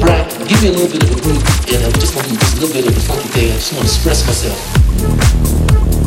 Now, give me a little bit of a groove, and I just want to do a little bit of a funky thing. I just want to express myself.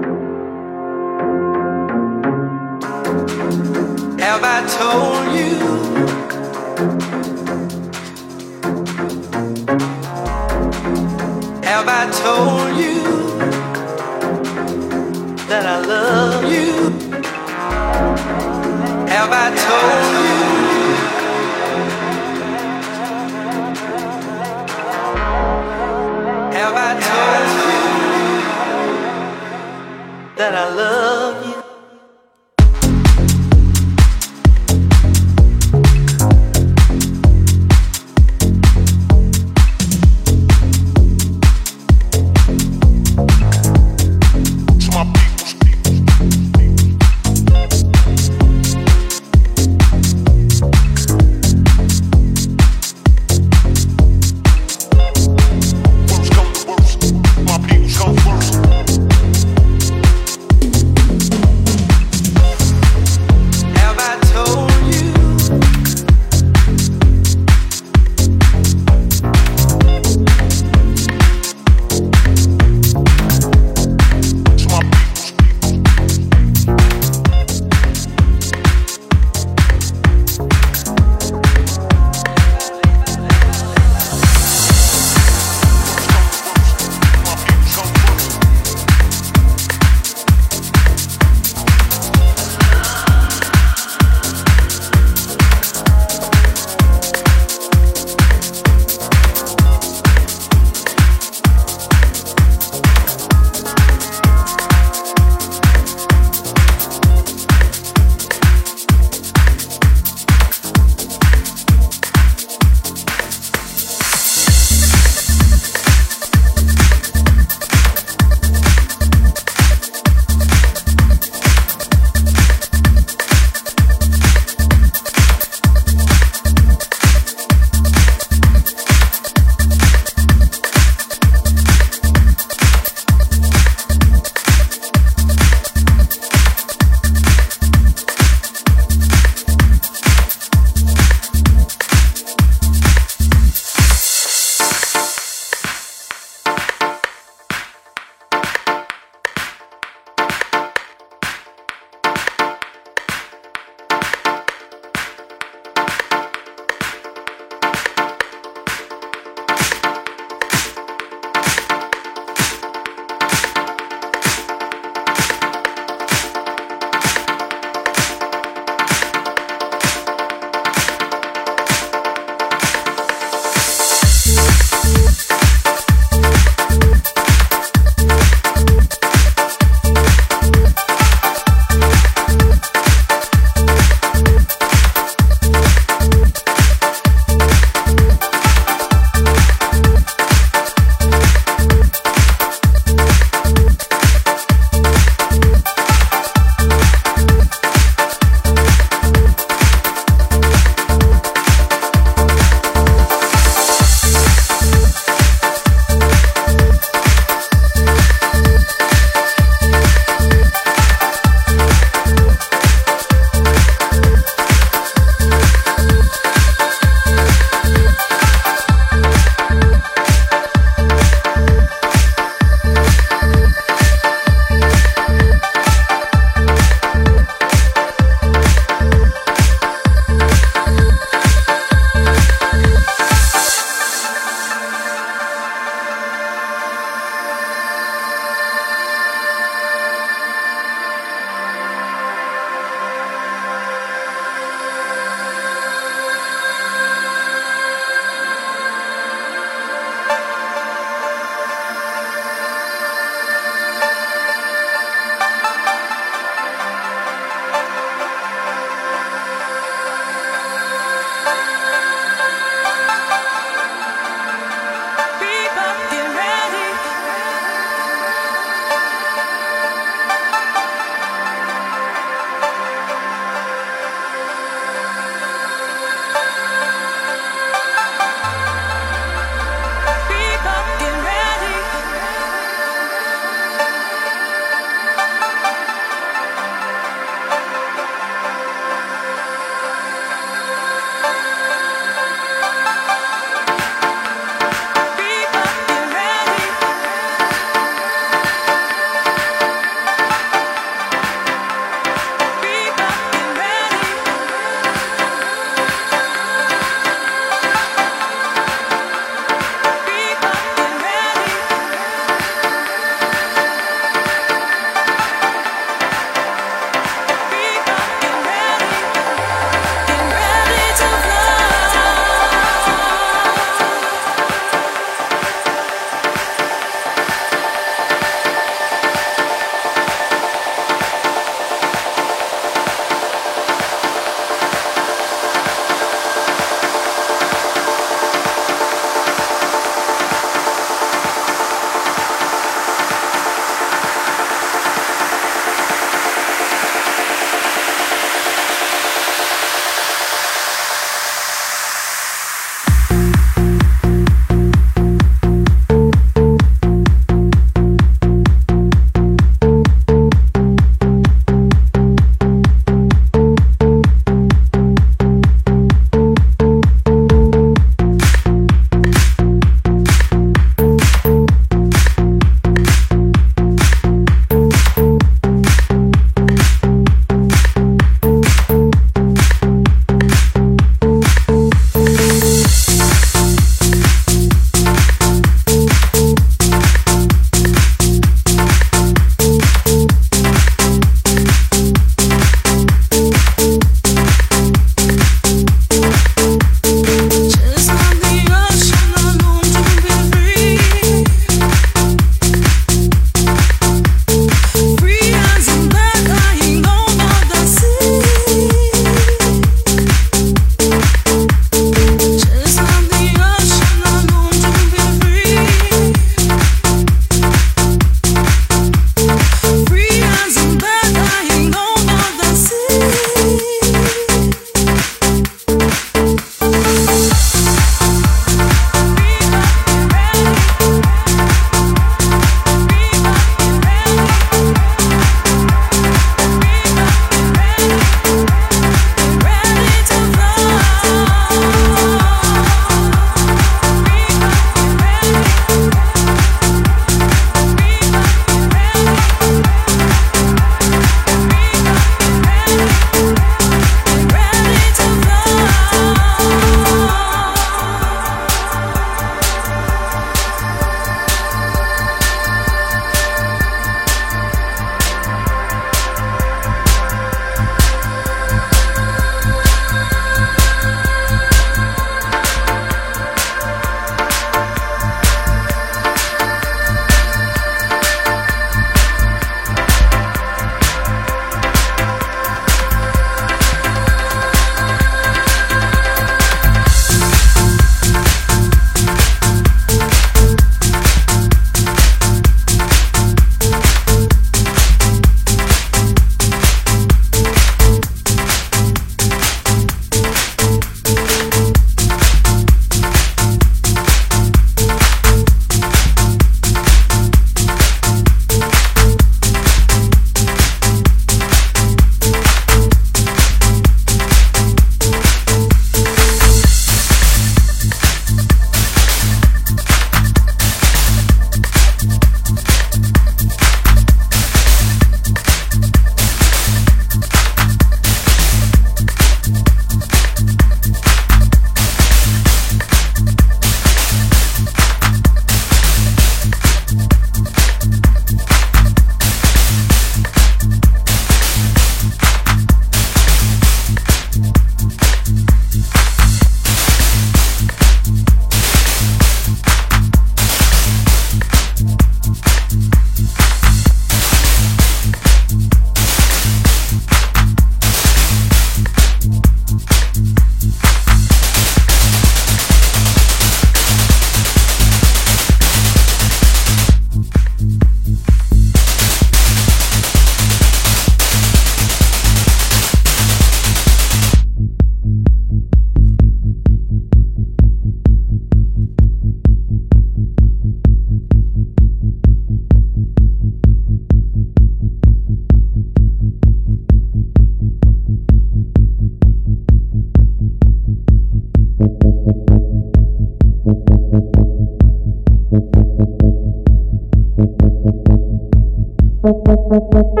Música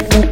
Thank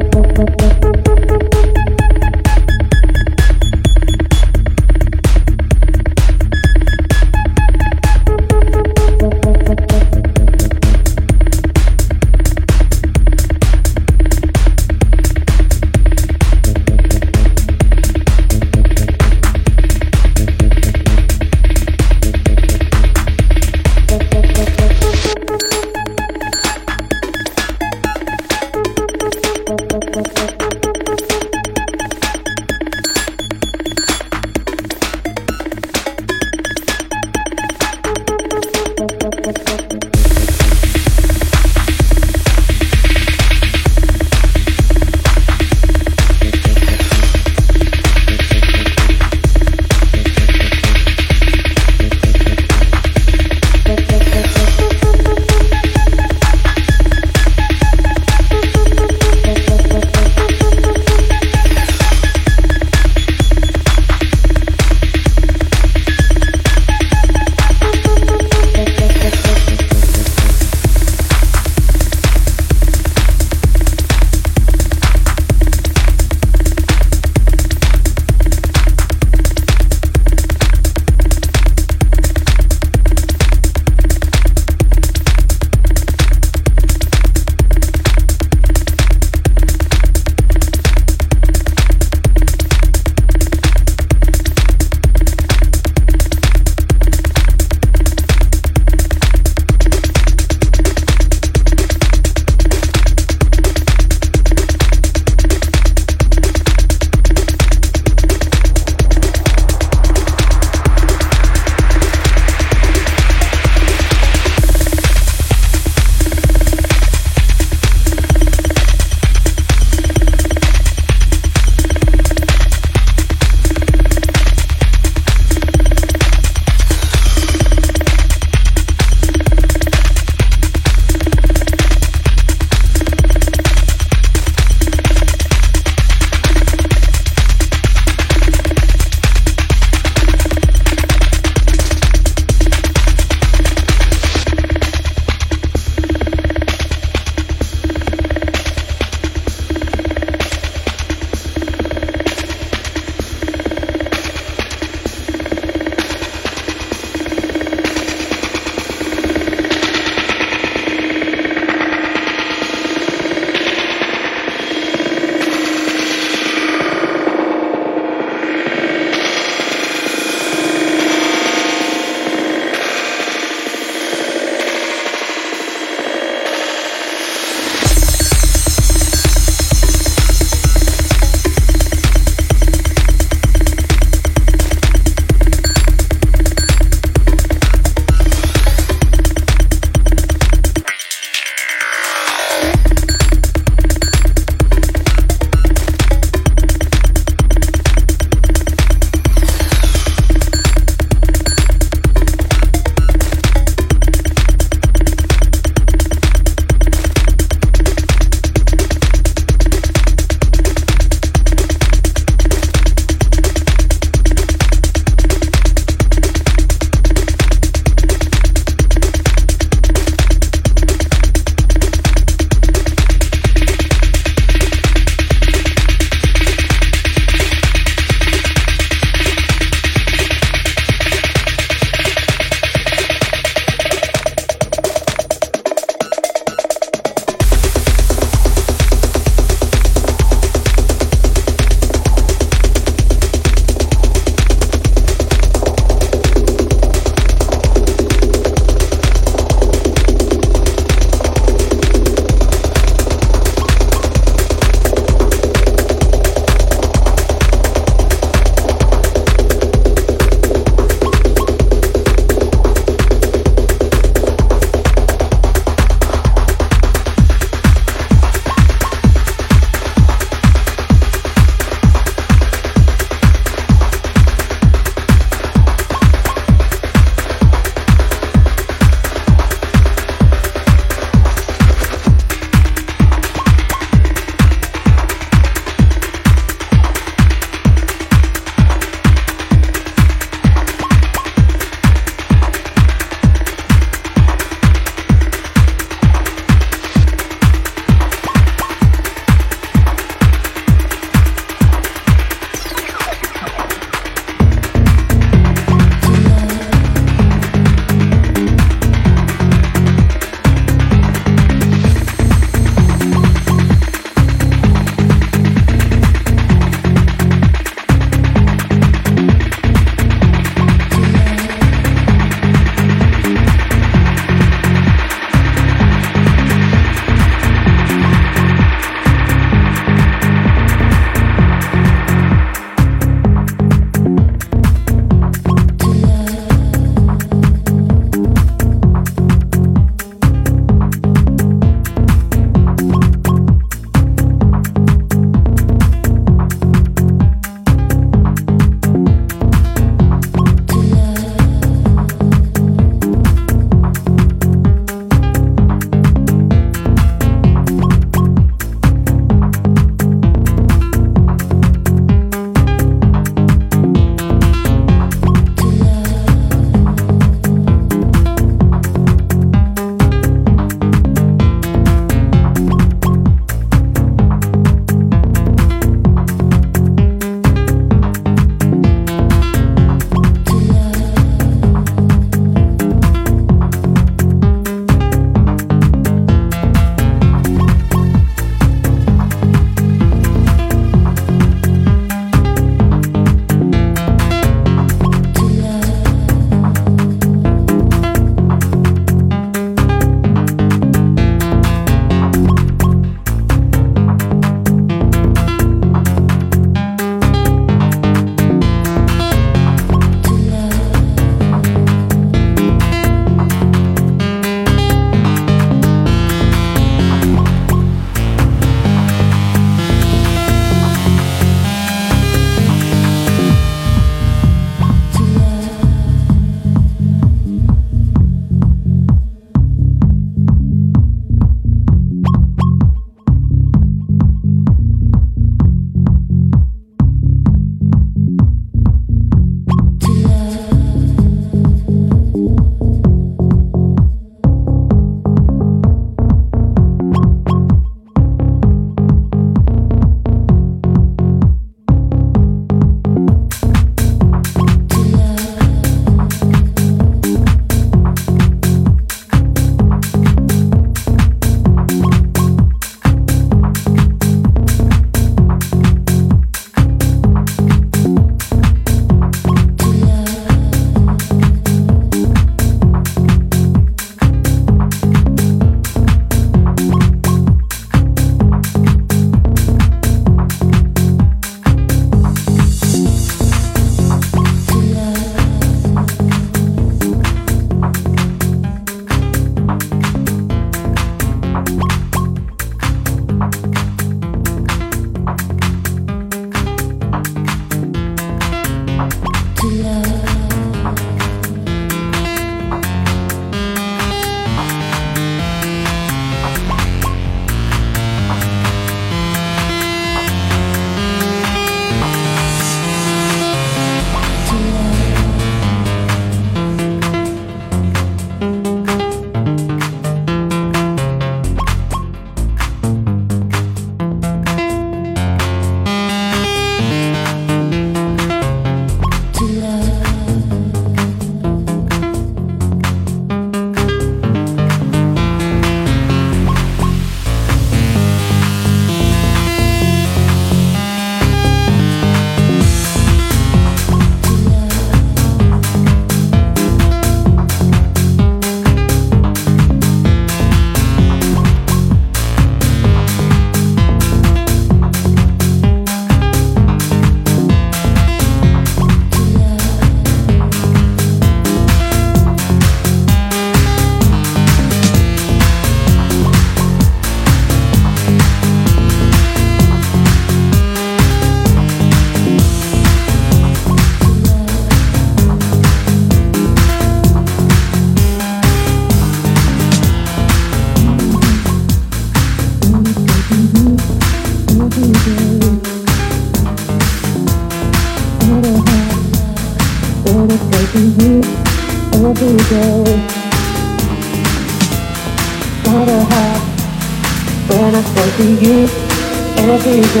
It's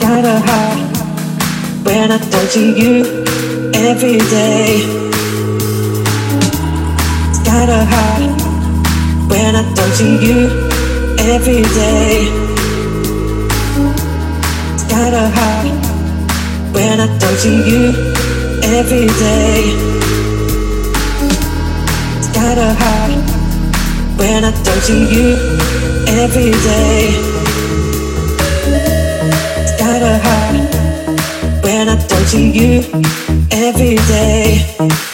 kinda hard when I don't see you every day. It's kinda hard when I don't see you every day. It's kinda hard when I don't see you every day. It's kinda hard when I don't see you every day. It's kinda hard when I don't see you every day.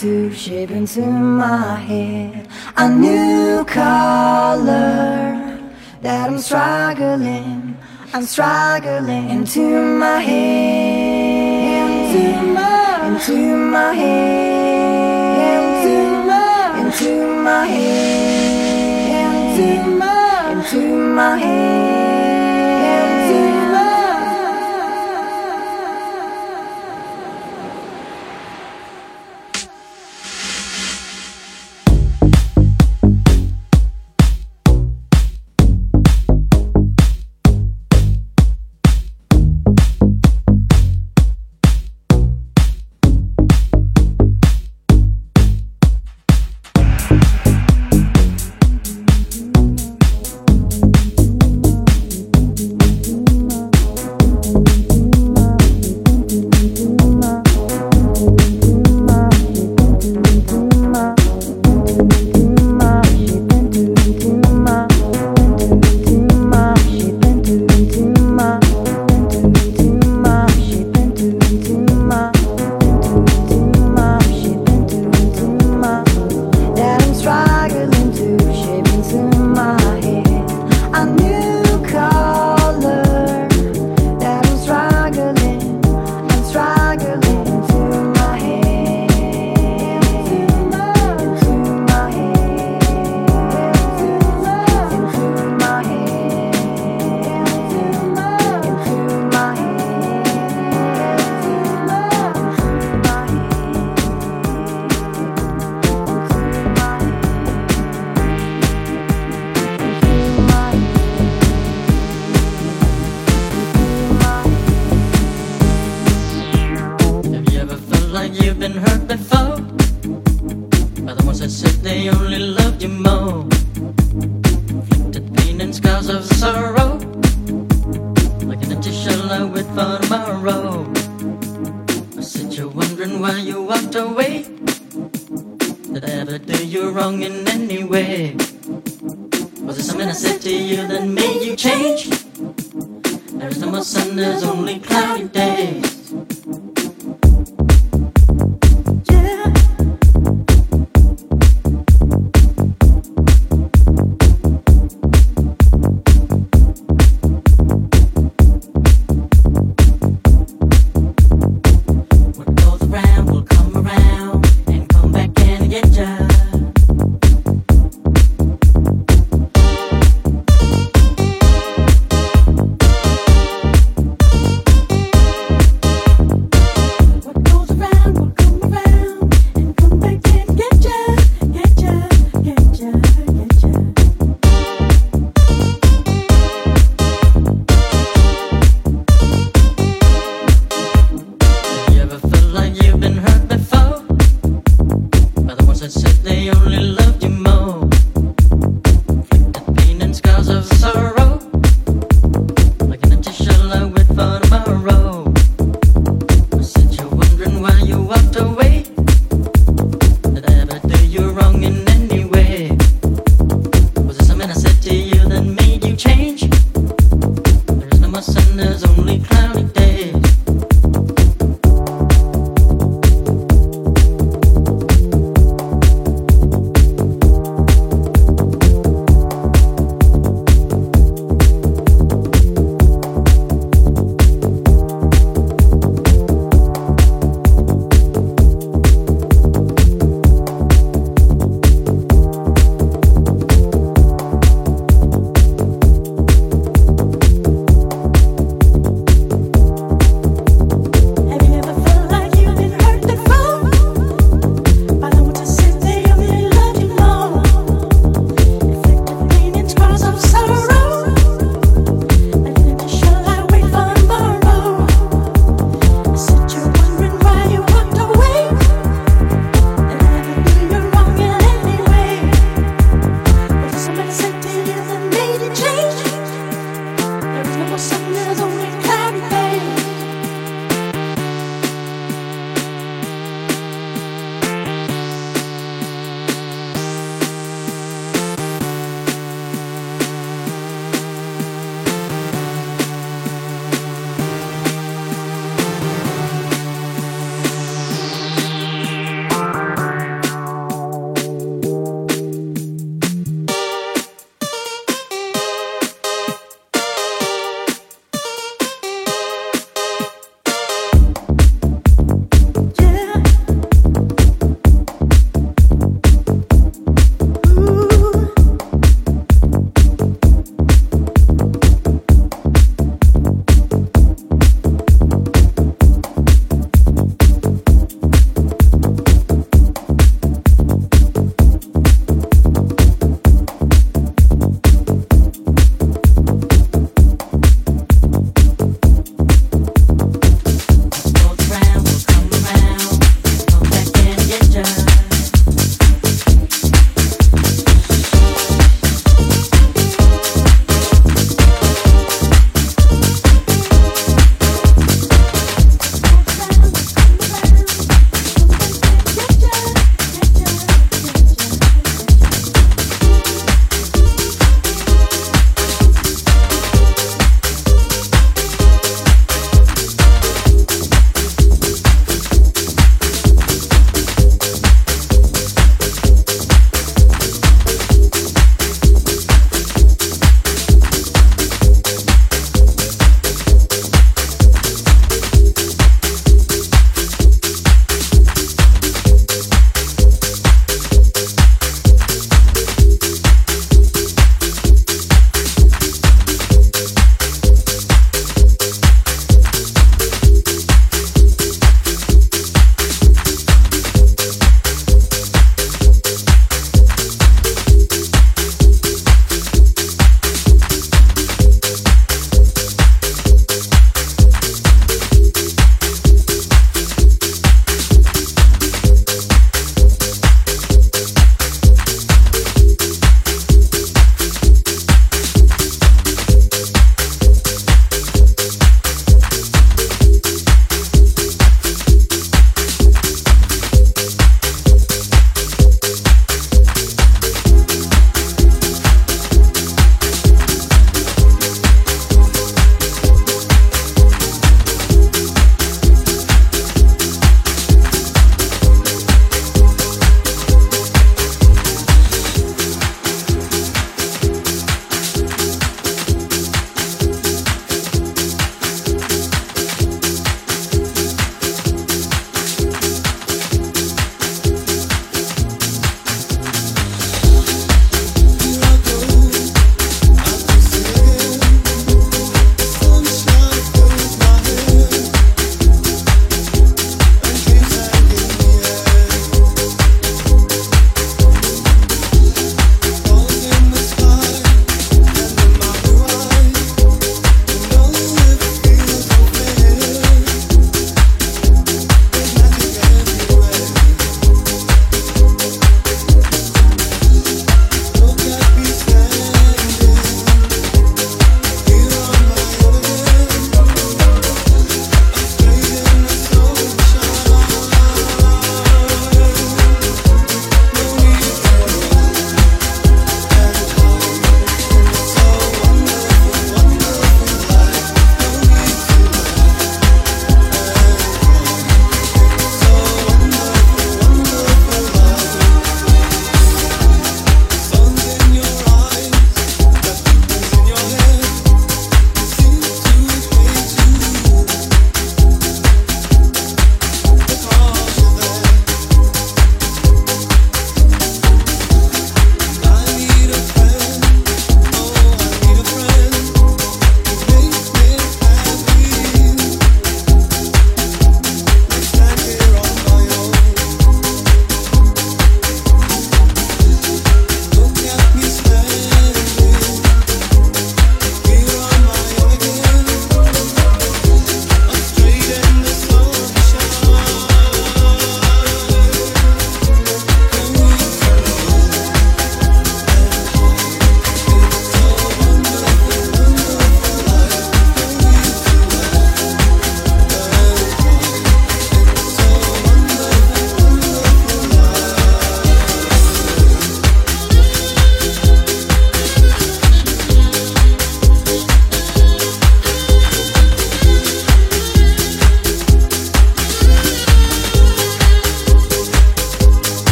To shape into my head. A new color that I'm struggling, I'm struggling into my head, into my, into my head, into my, into my head, into my, into my head.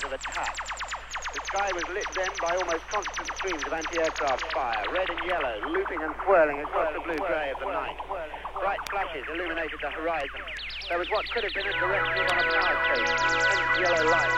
Of attack. The sky was lit then by almost constant streams of anti-aircraft fire, red and yellow, looping and swirling across the blue-grey of the night. Bright flashes illuminated the horizon. There was what could have been a directive on a power station, yellow light